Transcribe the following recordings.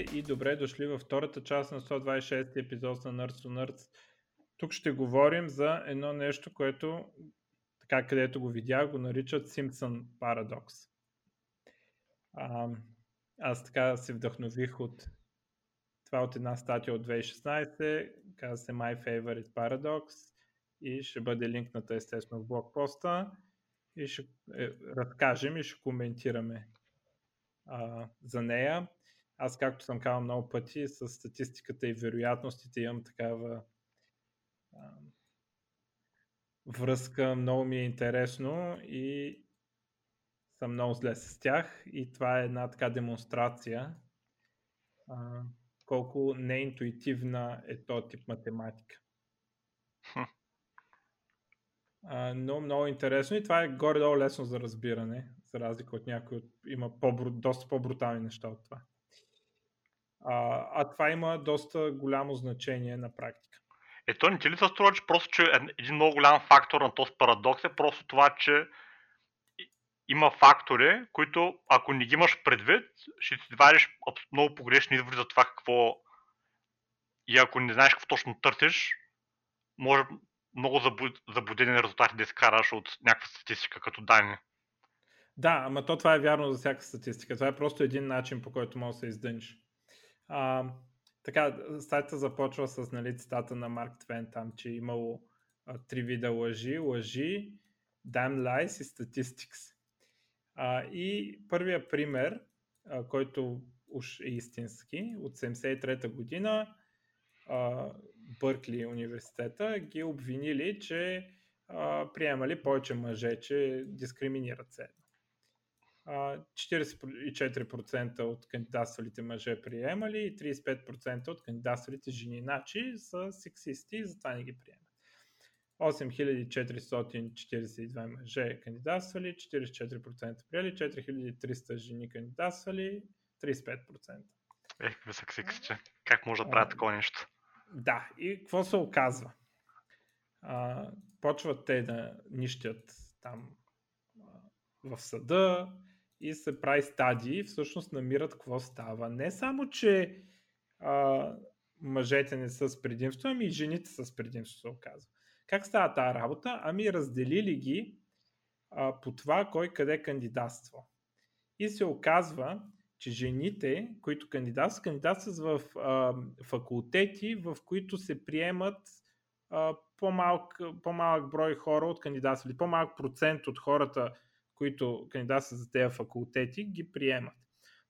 И добре дошли във втората част на 126 епизод на Nerds to Nerds. Тук ще говорим за едно нещо, което така където го видях, го наричат Simpson Paradox. А, аз така се вдъхнових от това от една статия от 2016, казва се My Favorite Paradox и ще бъде линкната естествено в блокпоста и ще е, разкажем и ще коментираме а, за нея. Аз, както съм казал много пъти, с статистиката и вероятностите имам такава а, връзка, много ми е интересно и съм много зле с тях и това е една така демонстрация а, колко неинтуитивна е този тип математика. А, но много интересно и това е горе-долу лесно за разбиране, за разлика от някои, има по доста по-брутални неща от това. А, а това има доста голямо значение на практика. Ето не ти ли се струва, че просто че един много голям фактор на този парадокс е просто това, че има фактори, които ако не ги имаш предвид, ще ти вадиш много погрешни изводи за това какво и ако не знаеш какво точно търсиш, може много заблудени резултати да изкараш от някаква статистика като данни. Да, ама то това е вярно за всяка статистика. Това е просто един начин, по който може да се издъниш. А, така, статията започва с нали, цитата на Марк Твен там, че е имало а, три вида лъжи. Лъжи, damn lies и statistics. А, и първия пример, а, който уж е истински, от 73-та година, а, Бъркли университета ги обвинили, че а, приемали повече мъже, че дискриминират се. 44% от кандидатствалите мъже приемали и 35% от кандидатствалите жени. Значи са сексисти и затова не ги приемат. 8442 мъже кандидатствали, 44% приели, 4300 жени кандидатствали, 35%. Ех, какви са. Как може да правят такова нещо? Да, и какво се оказва? А, почват те да нищят там в съда, и се прави стадии, всъщност намират какво става. Не само, че а, мъжете не са с предимство, ами и жените са с предимство, се оказва. Как става тази работа? Ами разделили ги а, по това кой къде кандидатства. И се оказва, че жените, които кандидатстват, кандидатстват в а, факултети, в които се приемат а, по-малък, по-малък брой хора от кандидатствали, по-малък процент от хората, които кандидатстват за тези факултети, ги приемат.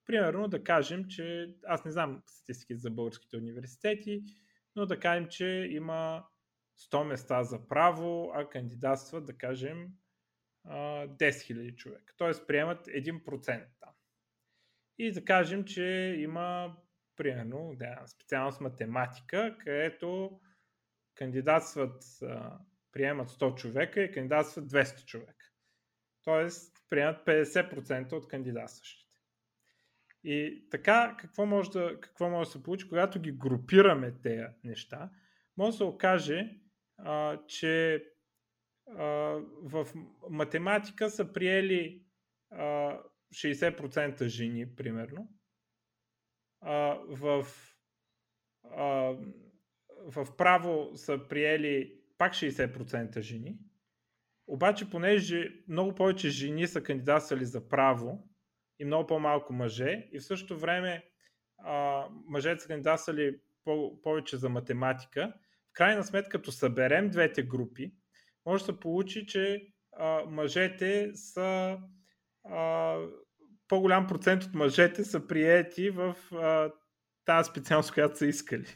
Примерно да кажем, че аз не знам статистики за българските университети, но да кажем, че има 100 места за право, а кандидатстват, да кажем, 10 000 човека. Тоест приемат 1% там. И да кажем, че има примерно да, специалност математика, където кандидатстват, приемат 100 човека и кандидатстват 200 човека. Тоест, приемат 50% от кандидатстващите. И така, какво може, да, какво може да се получи, когато ги групираме тези неща, може да се окаже, а, че а, в математика са приели а, 60% жени, примерно. А, в, а, в право са приели пак 60% жени. Обаче, понеже много повече жени са кандидатствали за право и много по-малко мъже, и в същото време а, мъжете са кандидатствали по- повече за математика, в крайна сметка, като съберем двете групи, може да се получи, че а, мъжете са а, по-голям процент от мъжете са приети в а, тази специалност, която са искали.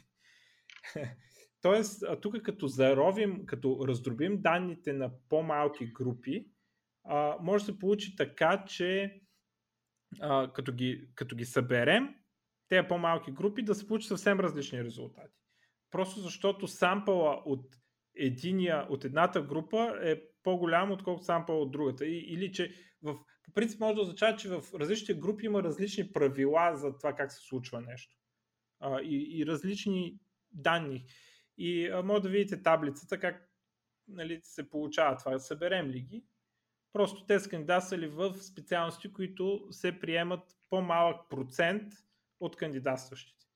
Тоест, тук като заровим, като раздробим данните на по-малки групи, а, може да се получи така, че а, като, ги, като ги съберем, тези по-малки групи да се получат съвсем различни резултати. Просто защото сампъла от, единия, от едната група е по-голям, отколкото сампъла от другата. И, или че в, по принцип може да означава, че в различните групи има различни правила за това как се случва нещо. А, и, и различни данни. И може да видите таблицата как нали, се получава това. Съберем ли ги? Просто те са кандидатствали в специалности, които се приемат по-малък процент от кандидатстващите.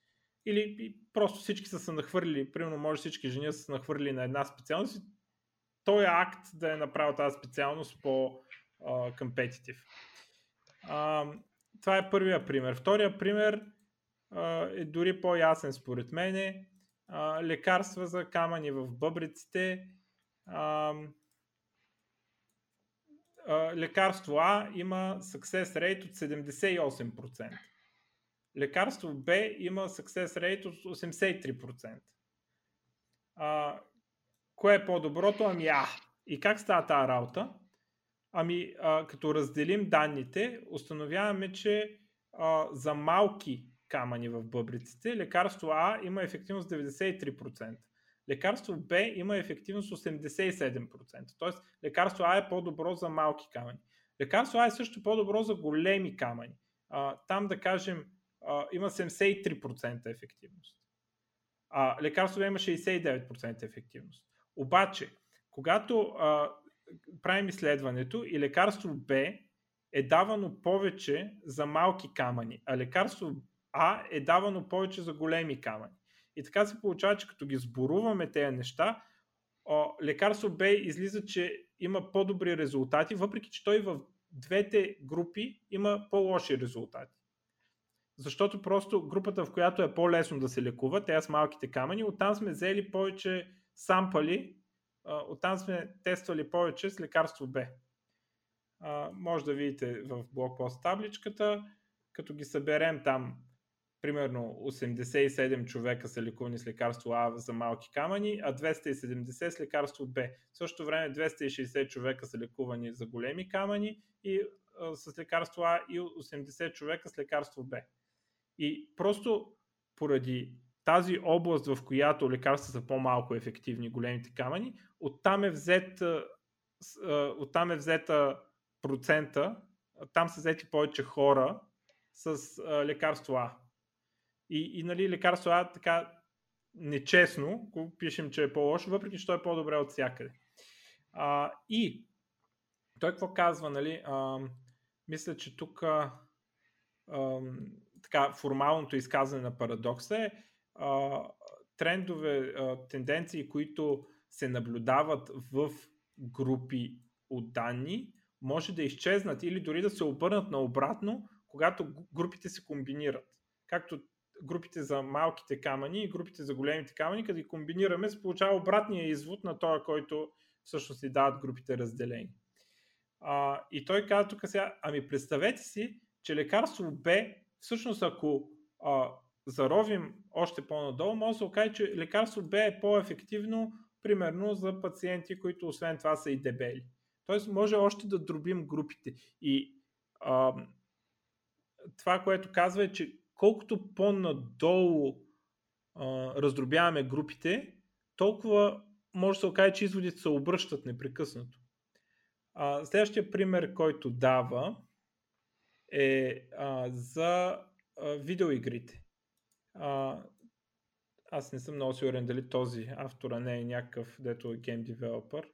Или просто всички са се нахвърлили, примерно може всички жени са се нахвърлили на една специалност и той е акт да е направил тази специалност по-компетитив. това е първия пример. Втория пример а, е дори по-ясен според мен. Лекарства за камъни в бъбриците. А, лекарство А има success rate от 78%. Лекарство Б има success rate от 83%. А, кое е по-доброто? Ами А. И как става тази работа? Ами, а, като разделим данните, установяваме, че а, за малки камъни в бъбриците, лекарство А има ефективност 93%. Лекарство Б има ефективност 87%. Тоест, лекарство А е по-добро за малки камъни. Лекарство А е също по-добро за големи камъни. А, там да кажем, а, има 73% ефективност. А, лекарство Б има 69% ефективност. Обаче, когато а, правим изследването и лекарство Б е давано повече за малки камъни, а лекарство А е давано повече за големи камъни. И така се получава, че като ги сборуваме тези неща, лекарство Б излиза, че има по-добри резултати, въпреки че той в двете групи има по-лоши резултати. Защото просто групата, в която е по-лесно да се лекува, те с малките камъни, оттам сме взели повече сампали, оттам сме тествали повече с лекарство Б. Може да видите в блокпост табличката, като ги съберем там примерно 87 човека са лекувани с лекарство А за малки камъни, а 270 с лекарство Б. В същото време 260 човека са лекувани за големи камъни и а, с лекарство А и 80 човека с лекарство Б. И просто поради тази област, в която лекарства са по-малко ефективни, големите камъни, оттам е взет, оттам е взета процента, там са взети повече хора с лекарство А. И, и нали, лекарство А така нечестно, го пишем, че е по-лошо, въпреки че той е по-добре от всякъде. А, и той какво казва, нали? А, мисля, че тук а, така, формалното изказване на парадокса е а, трендове, а, тенденции, които се наблюдават в групи от данни, може да изчезнат или дори да се обърнат наобратно, когато групите се комбинират. Както групите за малките камъни и групите за големите камъни, като ги комбинираме, се получава обратния извод на този, който всъщност ни дават групите разделени. А, и той каза тук сега, ами представете си, че лекарство Б, всъщност ако а, заровим още по-надолу, може да се окаже, че лекарство Б е по-ефективно, примерно за пациенти, които освен това са и дебели. Тоест може още да дробим групите. И а, това, което казва е, че колкото по-надолу а, раздробяваме групите, толкова може да се окаже, че изводите се обръщат непрекъснато. А, следващия пример, който дава е а, за а, видеоигрите. А, аз не съм много сигурен дали този автора не е някакъв, дето е гейм девелопър.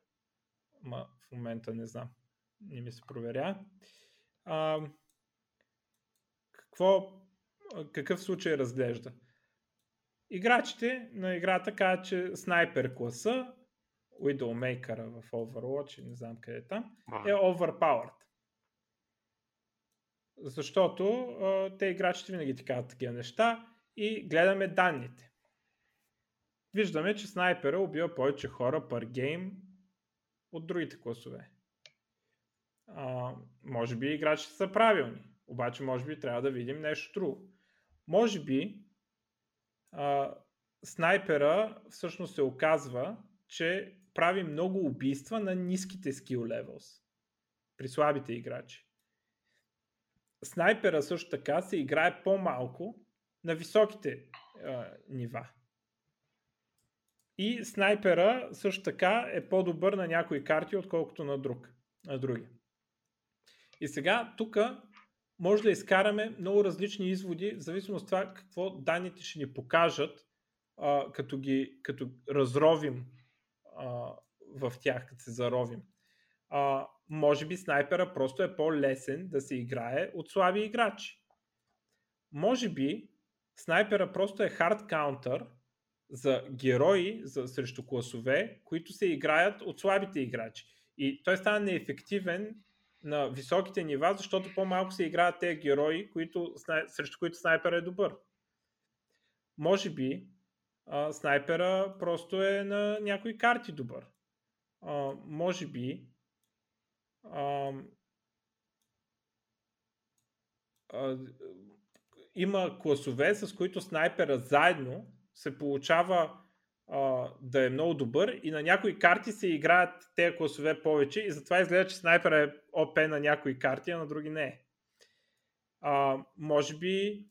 Ма в момента не знам. Не ми се проверя. А, какво какъв случай разглежда. Играчите на играта казват, че снайпер класа, Widowmaker в Overwatch, не знам къде е там, е overpowered. Защото а, те играчите винаги ти казват такива неща и гледаме данните. Виждаме, че снайпера убива повече хора пар гейм от другите класове. А, може би играчите са правилни, обаче може би трябва да видим нещо друго. Може би а, снайпера всъщност се оказва, че прави много убийства на ниските скил левелс при слабите играчи. Снайпера също така се играе по-малко на високите а, нива. И снайпера също така е по-добър на някои карти, отколкото на, друг, на други. И сега тук може да изкараме много различни изводи, в зависимост от това какво данните ще ни покажат, а, като ги като разровим а, в тях, като се заровим. А, може би снайпера просто е по-лесен да се играе от слаби играчи. Може би снайпера просто е хард каунтър за герои за, срещу класове, които се играят от слабите играчи. И той става неефективен на високите нива, защото по-малко се играят тези герои, които, срещу които снайпер е добър. Може би а, снайпера просто е на някои карти добър. А, може би а, а, има класове, с които снайпера заедно се получава да е много добър и на някои карти се играят тези класове повече и затова изглежда, че снайпер е ОП на някои карти, а на други не е. А, може би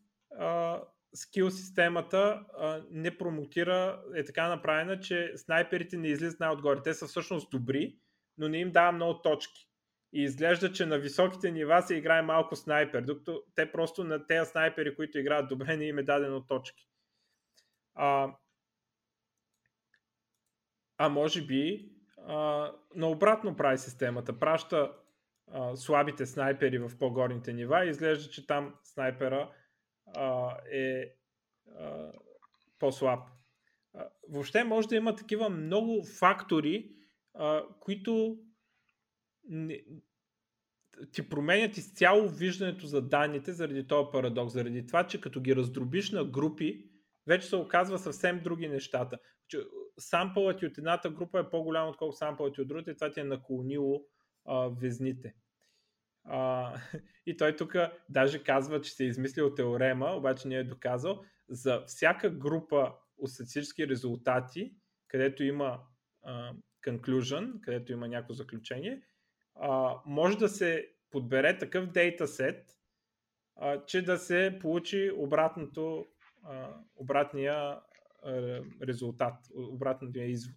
скил системата не промотира, е така направена, че снайперите не излизат най-отгоре. Те са всъщност добри, но не им дава много точки. И изглежда, че на високите нива се играе малко снайпер, докато те просто на тези снайпери, които играят добре, не им е дадено точки. А, а може би а, наобратно прави системата. Праща а, слабите снайпери в по-горните нива и изглежда, че там снайпера а, е а, по-слаб. А, въобще може да има такива много фактори, а, които не, ти променят изцяло виждането за данните заради този парадокс, заради това, че като ги раздробиш на групи, вече се оказва съвсем други нещата. Сампълът ти от едната група е по-голям, отколкото сампълът ти от другата и това ти е наклонило а, везните. А, и той тук даже казва, че се е измислил теорема, обаче не е доказал, за всяка група от статистически резултати, където има а, conclusion, където има някакво заключение, а, може да се подбере такъв дейтасет, че да се получи обратното, а, обратния резултат, обратния извод.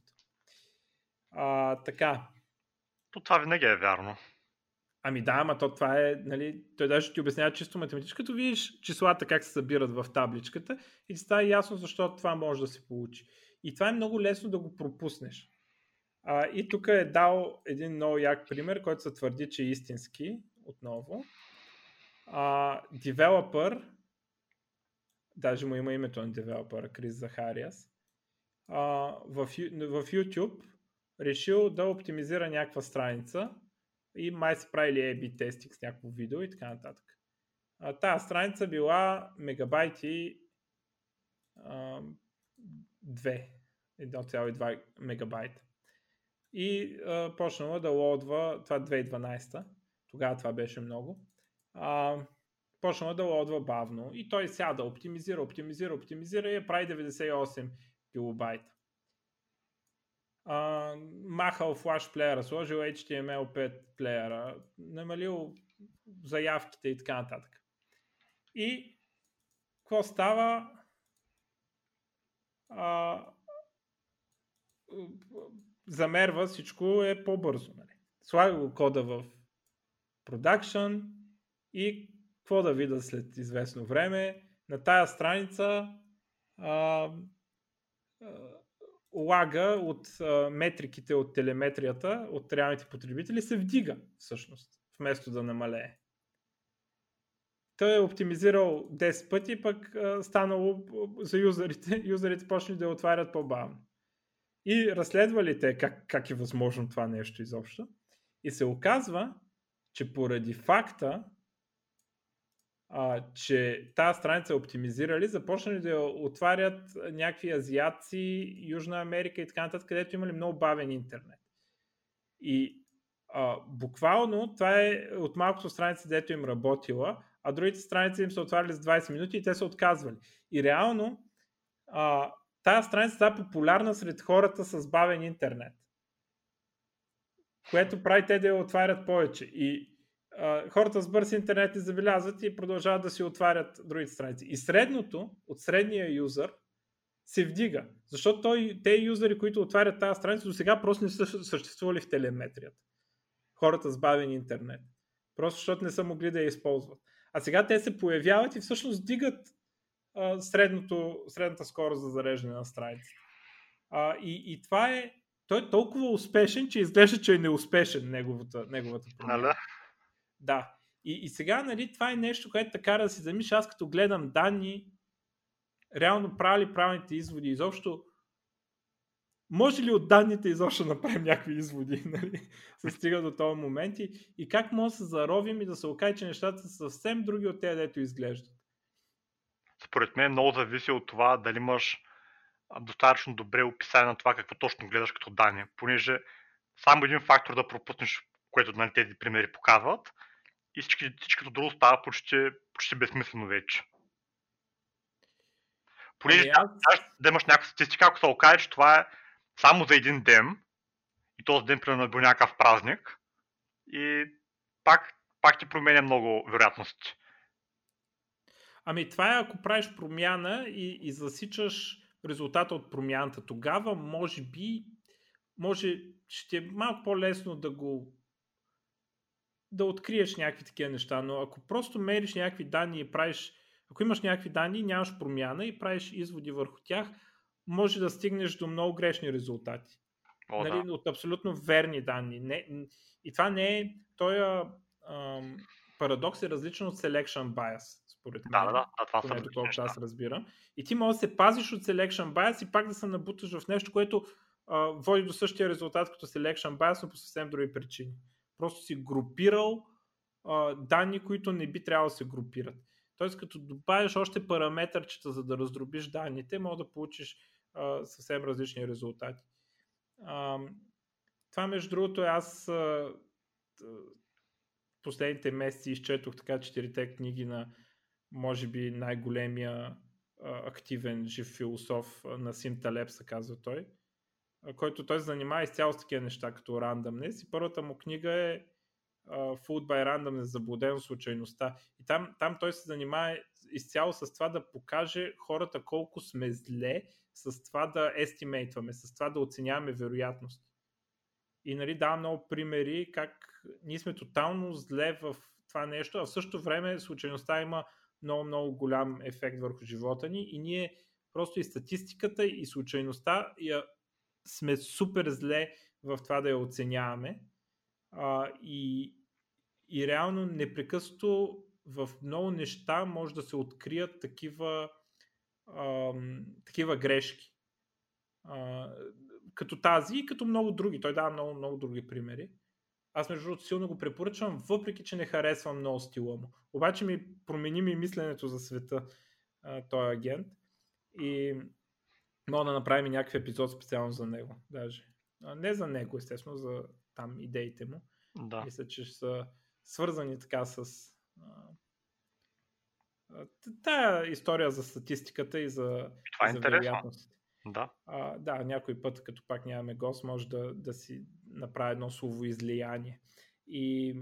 А, така. То това винаги е вярно. Ами да, ама то това е, нали, той даже ти обяснява чисто математически, като видиш числата как се събират в табличката и ти става ясно защо това може да се получи. И това е много лесно да го пропуснеш. А, и тук е дал един много як пример, който се твърди, че е истински, отново. А, девелопър, даже му има името на девелопъра, Крис Захариас, а, в, в YouTube решил да оптимизира някаква страница и май са правили A-B тестинг с някакво видео и така нататък. А, тая страница била мегабайти а, 2, 1,2 мегабайта. И а, почнала да лодва, това 2012, тогава това беше много, а, почнала да лодва бавно и той сяда, оптимизира, оптимизира, оптимизира и прави 98 килобайта а, махал флаш плеера, сложил HTML5 плеера, намалил заявките и така нататък. И какво става? А, замерва всичко е по-бързо. Нали? Слага го кода в продакшн и какво да видя след известно време? На тая страница а, лага от а, метриките от телеметрията, от реалните потребители се вдига всъщност, вместо да намалее. Той е оптимизирал 10 пъти, пък а, станало за юзерите, юзерите почнали да отварят по-бавно. И разследвали те как, как е възможно това нещо изобщо. И се оказва, че поради факта, а, че тази страница е оптимизирали, започнали да отварят някакви азиаци, Южна Америка и така нататък, където имали много бавен интернет. И а, буквално това е от малкото страници, дето им работила, а другите страници им са отваряли с 20 минути и те са отказвали. И реално а, тази страница става популярна сред хората с бавен интернет. Което прави те да я отварят повече. И хората с бърз интернет не забелязват и продължават да си отварят другите страници. И средното от средния юзър се вдига. Защото той, те юзери, които отварят тази страница, до сега просто не са съществували в телеметрията. Хората с бавен интернет. Просто защото не са могли да я използват. А сега те се появяват и всъщност дигат а, средното, средната скорост за зареждане на страницата. А, и, и това е той е толкова успешен, че изглежда, че е неуспешен неговата, неговата промяна. Да. И, и сега, нали, това е нещо, което така да си замиш, аз като гледам данни, реално правили правилните изводи. Изобщо, може ли от данните изобщо направим някакви изводи, нали? се стига до този момент и, и как може да се заровим и да се окаже, че нещата са съвсем други от тези, дето изглеждат? Според мен много зависи от това дали имаш достатъчно добре описание на това какво точно гледаш като данни, понеже само един фактор да пропуснеш, което нали, тези примери показват, и всички, всичкото друго става почти, почти безсмислено вече. Понеже ами аз... да, имаш някаква статистика, ако се окаже, че това е само за един ден, и този ден примерно е бил някакъв празник, и пак, пак ти променя много вероятности. Ами това е ако правиш промяна и, и засичаш резултата от промяната. Тогава може би може, ще е малко по-лесно да го да откриеш някакви такива неща, но ако просто мериш някакви данни и правиш, ако имаш някакви данни и нямаш промяна и правиш изводи върху тях, може да стигнеш до много грешни резултати. О, нали, да. От абсолютно верни данни. Не, и това не е. Той ам, парадокс е различен от selection bias, според мен. Да, да, да. Това поне доколкото аз разбирам. И ти можеш да се пазиш от selection bias и пак да се набуташ в нещо, което а, води до същия резултат като selection bias, но по съвсем други причини. Просто си групирал а, данни, които не би трябвало да се групират. Тоест, като добавиш още параметърчета, за да раздробиш данните, може да получиш а, съвсем различни резултати. А, това, между другото, аз а, последните месеци изчетох така четирите книги на, може би, най-големия а, активен жив философ на Сим Талеп, се казва той който той занимава изцяло с такива неща, като рандъмнес. И първата му книга е Food by Randomness, заблудено случайността. И там, там той се занимава изцяло с това да покаже хората колко сме зле с това да естимейтваме, с това да оценяваме вероятности. И нали, давам много примери как ние сме тотално зле в това нещо, а в същото време случайността има много, много голям ефект върху живота ни и ние просто и статистиката и случайността я сме супер зле в това да я оценяваме. А, и, и реално непрекъснато в много неща може да се открият такива, а, такива грешки. А, като тази и като много други. Той дава много, много други примери. Аз между другото силно го препоръчвам, въпреки че не харесвам много стила му. Обаче ми промени ми мисленето за света този агент. И Мога да направим и някакъв епизод специално за него, даже. А, не за него, естествено, за там идеите му. Да. Мисля, че са свързани така с а, тая история за статистиката и за, Това е за вероятностите. Да. А, да, някой път, като пак нямаме гост, може да, да си направи едно слово излияние. И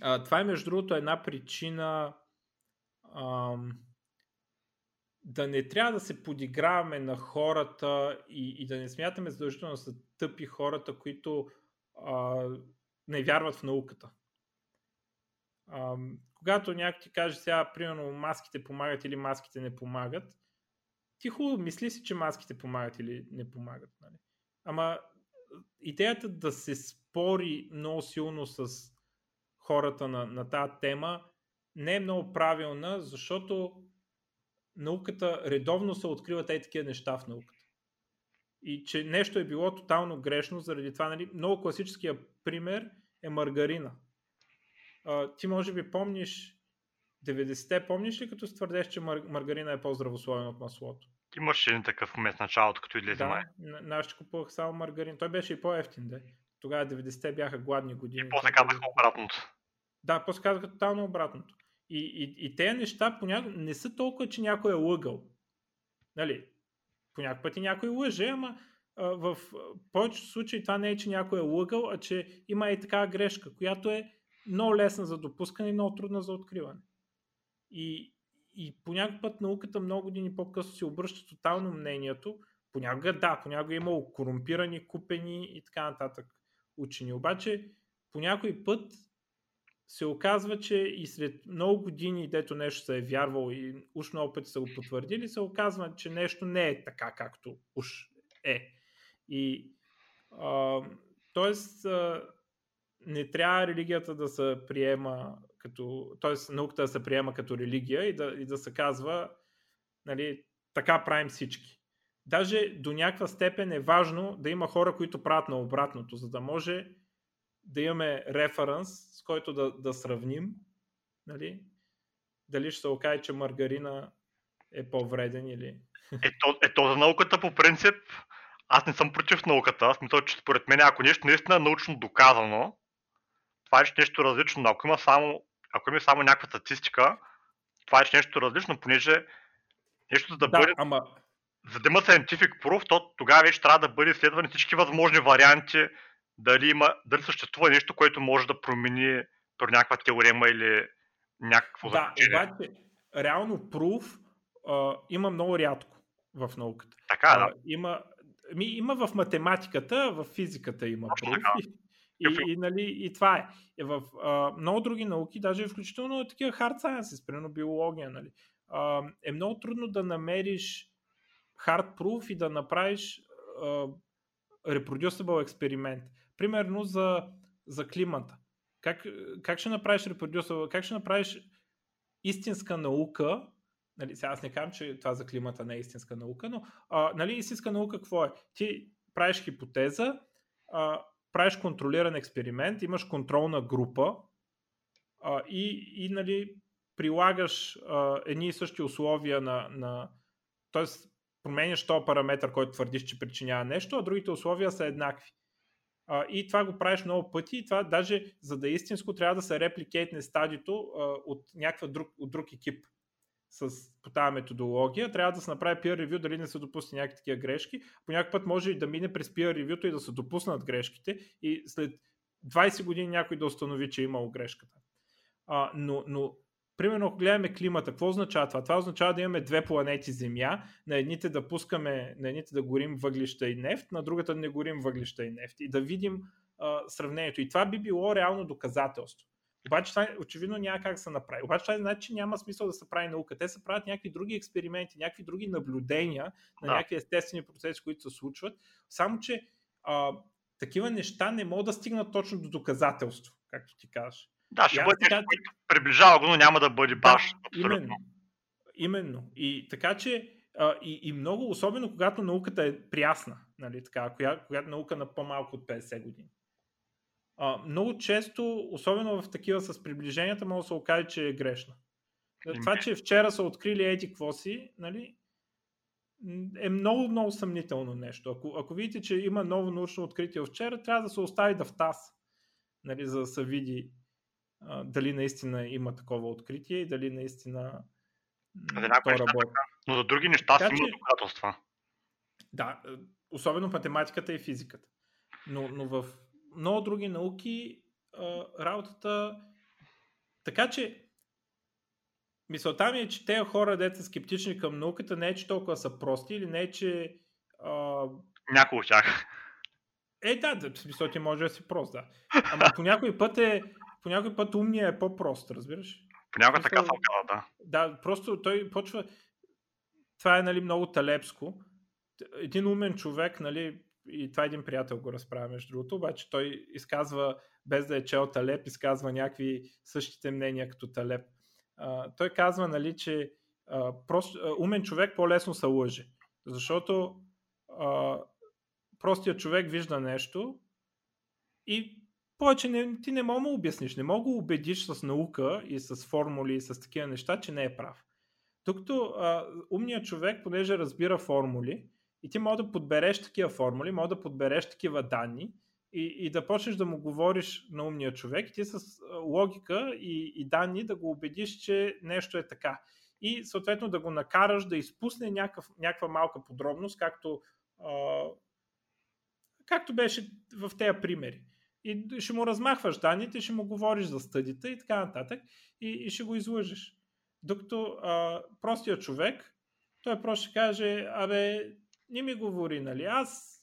а, това е, между другото, една причина ам, да не трябва да се подиграваме на хората и, и да не смятаме задължително са тъпи хората, които а, не вярват в науката. А, когато някой ти каже сега, примерно, маските помагат или маските не помагат, ти хубаво мисли си, че маските помагат или не помагат. Нали? Ама идеята да се спори много силно с хората на, на тази тема не е много правилна, защото науката редовно се откриват тези такива неща в науката. И че нещо е било тотално грешно, заради това, нали, много класическия пример е маргарина. А, ти може би помниш 90-те, помниш ли като твърдеш, че мар- маргарина е по-здравословен от маслото? Имаше един такъв момент началото, като излезе да, май. Нашите купувах само маргарин. Той беше и по-ефтин, да. Тогава 90-те бяха гладни години. И после казаха обратното. Да, после казаха тотално обратното. И, и, и тези неща понякога не са толкова, че някой е лъгал. Нали? Понякога пъти някой лъже, ама а, в повечето случаи това не е, че някой е лъгал, а че има и такава грешка, която е много лесна за допускане и много трудна за откриване. И, и понякога път науката много години по-късно се обръща тотално мнението. Понякога да, понякога е имало корумпирани, купени и така нататък учени. Обаче по някой път се оказва, че и след много години, дето нещо се е вярвало и уж много пъти са го потвърдили, се оказва, че нещо не е така, както уж е. И а, т.е. не трябва религията да се приема като, т.е. науката да се приема като религия и да, и да се казва нали, така правим всички. Даже до някаква степен е важно да има хора, които правят на обратното, за да може да имаме референс, с който да, да сравним. Нали? Дали ще се окаже, че маргарина е по-вреден или... Ето, ето за науката по принцип, аз не съм против науката. Аз мисля, че според мен, ако нещо наистина е научно доказано, това е нещо различно. Но ако има само, ако има само някаква статистика, това е нещо различно, понеже нещо да, да бъде... Ама... За да има scientific proof, то тогава вече трябва да бъде изследвани всички възможни варианти, дали, има, дали съществува нещо, което може да промени при някаква теорема или някакво Да, обаче, реално proof а, има много рядко в науката. Така, а, да. Има, ми, има в математиката, в физиката има proof. И, и, и, нали, и това е. И в а, много други науки, даже включително такива hard sciences, примерно биология, нали, а, е много трудно да намериш hard proof и да направиш а, reproducible експеримент. Примерно за, за климата. Как, как ще направиш reproducible, как ще направиш истинска наука, нали, сега аз не казвам, че това за климата не е истинска наука, но а, нали, истинска наука какво е? Ти правиш хипотеза, а, правиш контролиран експеримент, имаш контролна група а, и, и нали, прилагаш а, едни и същи условия на, на т.е. променяш този параметр, който твърдиш, че причинява нещо, а другите условия са еднакви. И това го правиш много пъти и това даже за да е истинско трябва да се репликейтне стадито от някакъв друг, от друг екип с, по тази методология. Трябва да се направи peer review, дали не се допусне някакви такива грешки. По някакъв път може и да мине през peer review и да се допуснат грешките и след 20 години някой да установи, че е имало грешката. А, но, но примерно, ако гледаме климата, какво означава това? Това означава да имаме две планети Земя, на едните да пускаме, на едните да горим въглища и нефт, на другата да не горим въглища и нефт и да видим а, сравнението. И това би било реално доказателство. Обаче това очевидно няма как да се направи. Обаче това значи, че няма смисъл да се прави наука. Те се правят някакви други експерименти, някакви други наблюдения на да. някакви естествени процеси, които се случват. Само, че а, такива неща не могат да стигнат точно до доказателство, както ти кажеш. Да, ще бъде така... приближава го, но няма да бъде баш. Да, именно. именно. И така че а, и, и много, особено когато науката е прясна, нали, така, коя, когато наука на по-малко от 50 години. А, много често, особено в такива с приближенията, може да се окаже, че е грешна. Това, че вчера са открили ети какво си, нали, е много, много съмнително нещо. Ако, ако видите, че има ново научно откритие вчера, трябва да се остави да втас, нали, за да се види а, дали наистина има такова откритие и дали наистина за то работи. Но за други неща си има доказателства. Да, особено математиката и физиката. Но, но в много други науки а, работата... Така че мисълта ми е, че тези хора, деца са скептични към науката, не е, че толкова са прости или не е, че... А... Някой от тях. Е, да, да, в смисъл ти може да си прост, да. Ама по някой път е, по някой път умния е по-прост, разбираш? Понякога така съм да. Да, просто той почва... Това е нали, много талепско. Един умен човек, нали, и това един приятел го разправя между другото, обаче той изказва, без да е чел Талеп, изказва някакви същите мнения като Талеп. А, той казва, нали, че а, прост, а, умен човек по-лесно се лъже, защото а, простият човек вижда нещо и повече не, ти не мога да обясниш, не мога да убедиш с наука и с формули и с такива неща, че не е прав. Докато умният човек, понеже разбира формули, и ти може да подбереш такива формули, може да подбереш такива данни и, и да почнеш да му говориш на умния човек и ти с логика и, и данни да го убедиш, че нещо е така. И съответно да го накараш да изпусне някакъв, някаква малка подробност, както, а, както беше в тези примери. И ще му размахваш данните, ще му говориш за стъдите и така нататък и, и ще го излъжеш. Докато а, простия човек, той просто ще каже, абе, не ми говори, нали, аз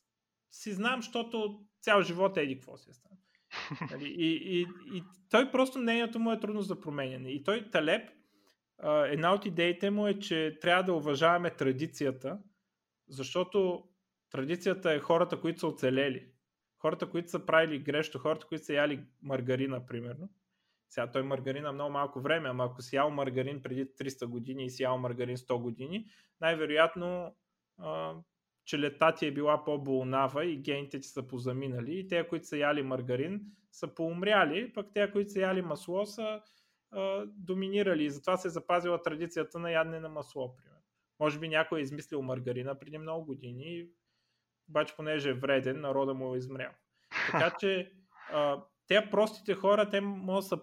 си знам, защото цял живот еди какво си е стане. Нали? И, и, и той просто мнението му е трудно за променяне. И той, Талеп, една от идеите му е, че трябва да уважаваме традицията, защото традицията е хората, които са оцелели. Хората, които са правили грешно, хората, които са яли маргарина, примерно. Сега той маргарина много малко време, ама ако си ял маргарин преди 300 години и си ял маргарин 100 години, най-вероятно челета ти е била по-болнава и гените ти са позаминали и те, които са яли маргарин, са поумряли, пък те, които са яли масло, са а, доминирали и затова се е запазила традицията на ядене на масло, примерно. Може би някой е измислил маргарина преди много години, обаче понеже е вреден, народа му е измрял. Така че а, те простите хора, те може да са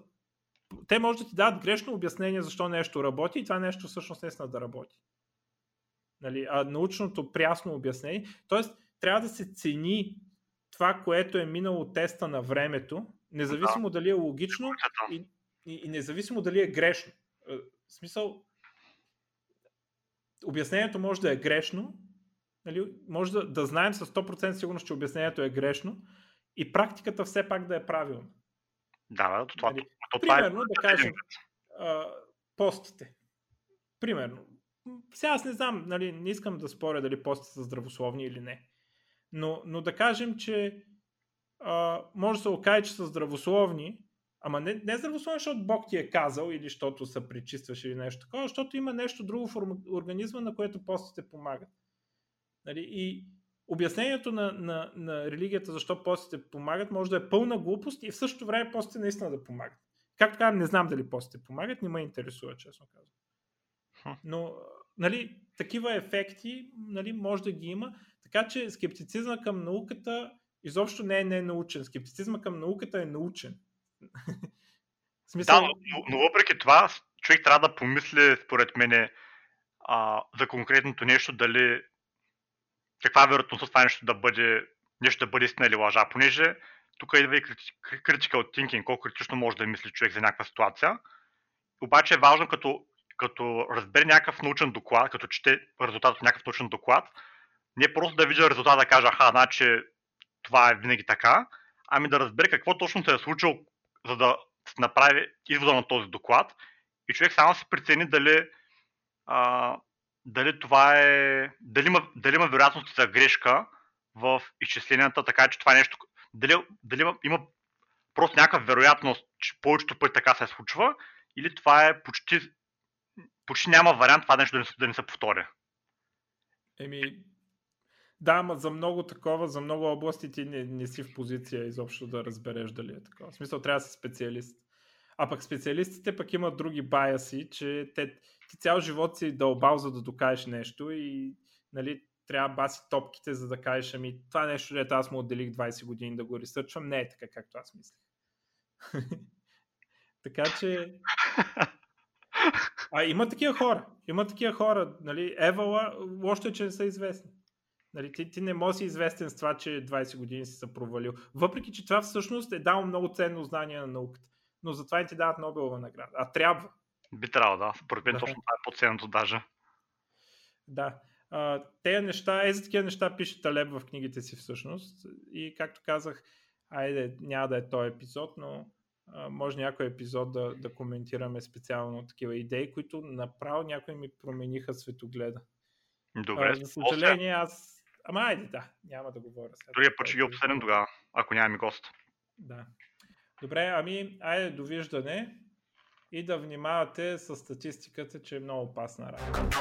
те може да ти дадат грешно обяснение защо нещо работи и това нещо всъщност наистина да работи. Нали, а научното прясно обяснение. Тоест, трябва да се цени това, което е минало теста на времето, независимо да. дали е логично и, и, и независимо дали е грешно. Е, в смисъл, обяснението може да е грешно, нали, може да, да знаем с 100% сигурност, че обяснението е грешно и практиката все пак да е правилна. Да, да, това, Нали, то, Примерно, това е... да кажем, а, постите. Примерно. Сега аз не знам, нали, не искам да споря дали постите са здравословни или не. Но, но да кажем, че а, може да се окаже, че са здравословни, ама не, не здравословни, защото Бог ти е казал или защото се пречистваш или нещо такова, защото има нещо друго в организма, на което постите помагат. Нали? И обяснението на, на, на религията защо постите помагат може да е пълна глупост и в същото време постите наистина да помагат. Както казвам, не знам дали постите помагат, не ме интересува, честно казвам. Но, нали, такива ефекти нали, може да ги има, така че скептицизма към науката изобщо не е не научен. Скептицизма към науката е научен. Смисъл... Да, но, но въпреки това, човек трябва да помисли, според мен, а, за конкретното нещо, дали каква е вероятността това нещо да бъде, нещо да бъде истина или лъжа, понеже тук идва и критика от thinking, колко критично може да мисли човек за някаква ситуация. Обаче е важно като, като разбере някакъв научен доклад, като чете резултат от някакъв научен доклад, не просто да видя резултата да каже, аха, значи това е винаги така, ами да разбере какво точно се е случило, за да направи извода на този доклад и човек само се прецени дали а, дали това е, дали има, дали има вероятност за грешка в изчисленията, така че това е нещо, дали, дали има, има просто някаква вероятност, че повечето пъти така се случва, или това е почти, почти няма вариант това нещо да не, да не се повторя. Еми, да, ама за много такова, за много области ти не, не си в позиция изобщо да разбереш дали е такова. В смисъл, трябва да си специалист. А пък специалистите пък имат други баяси, че те, ти цял живот си дълбал за да докажеш нещо и нали, трябва баси топките, за да кажеш, ами това нещо, дето аз му отделих 20 години да го ресърчвам, не е така, както аз мислех. така че... А има такива хора. Има такива хора. Нали, Евала, още, че не са известни. Нали, ти, ти не можеш си известен с това, че 20 години си се провалил. Въпреки, че това всъщност е дало много ценно знание на науката. Но затова и ти дават Нобелова награда. А трябва. Би трябвало, да. Според мен да. точно това е по-ценното даже. Да. А, тези неща, е за такива неща пише Талеб в книгите си всъщност. И както казах, айде, няма да е този епизод, но а, може някой епизод да, да коментираме специално такива идеи, които направо някои ми промениха светогледа. Добре. А, за съжаление, аз. Ама айде, да, няма да говоря сега. Другия път ще ги обсъдим тогава, ако нямаме гост. Да. Добре, ами, айде, довиждане и да внимавате с статистиката, че е много опасна работа.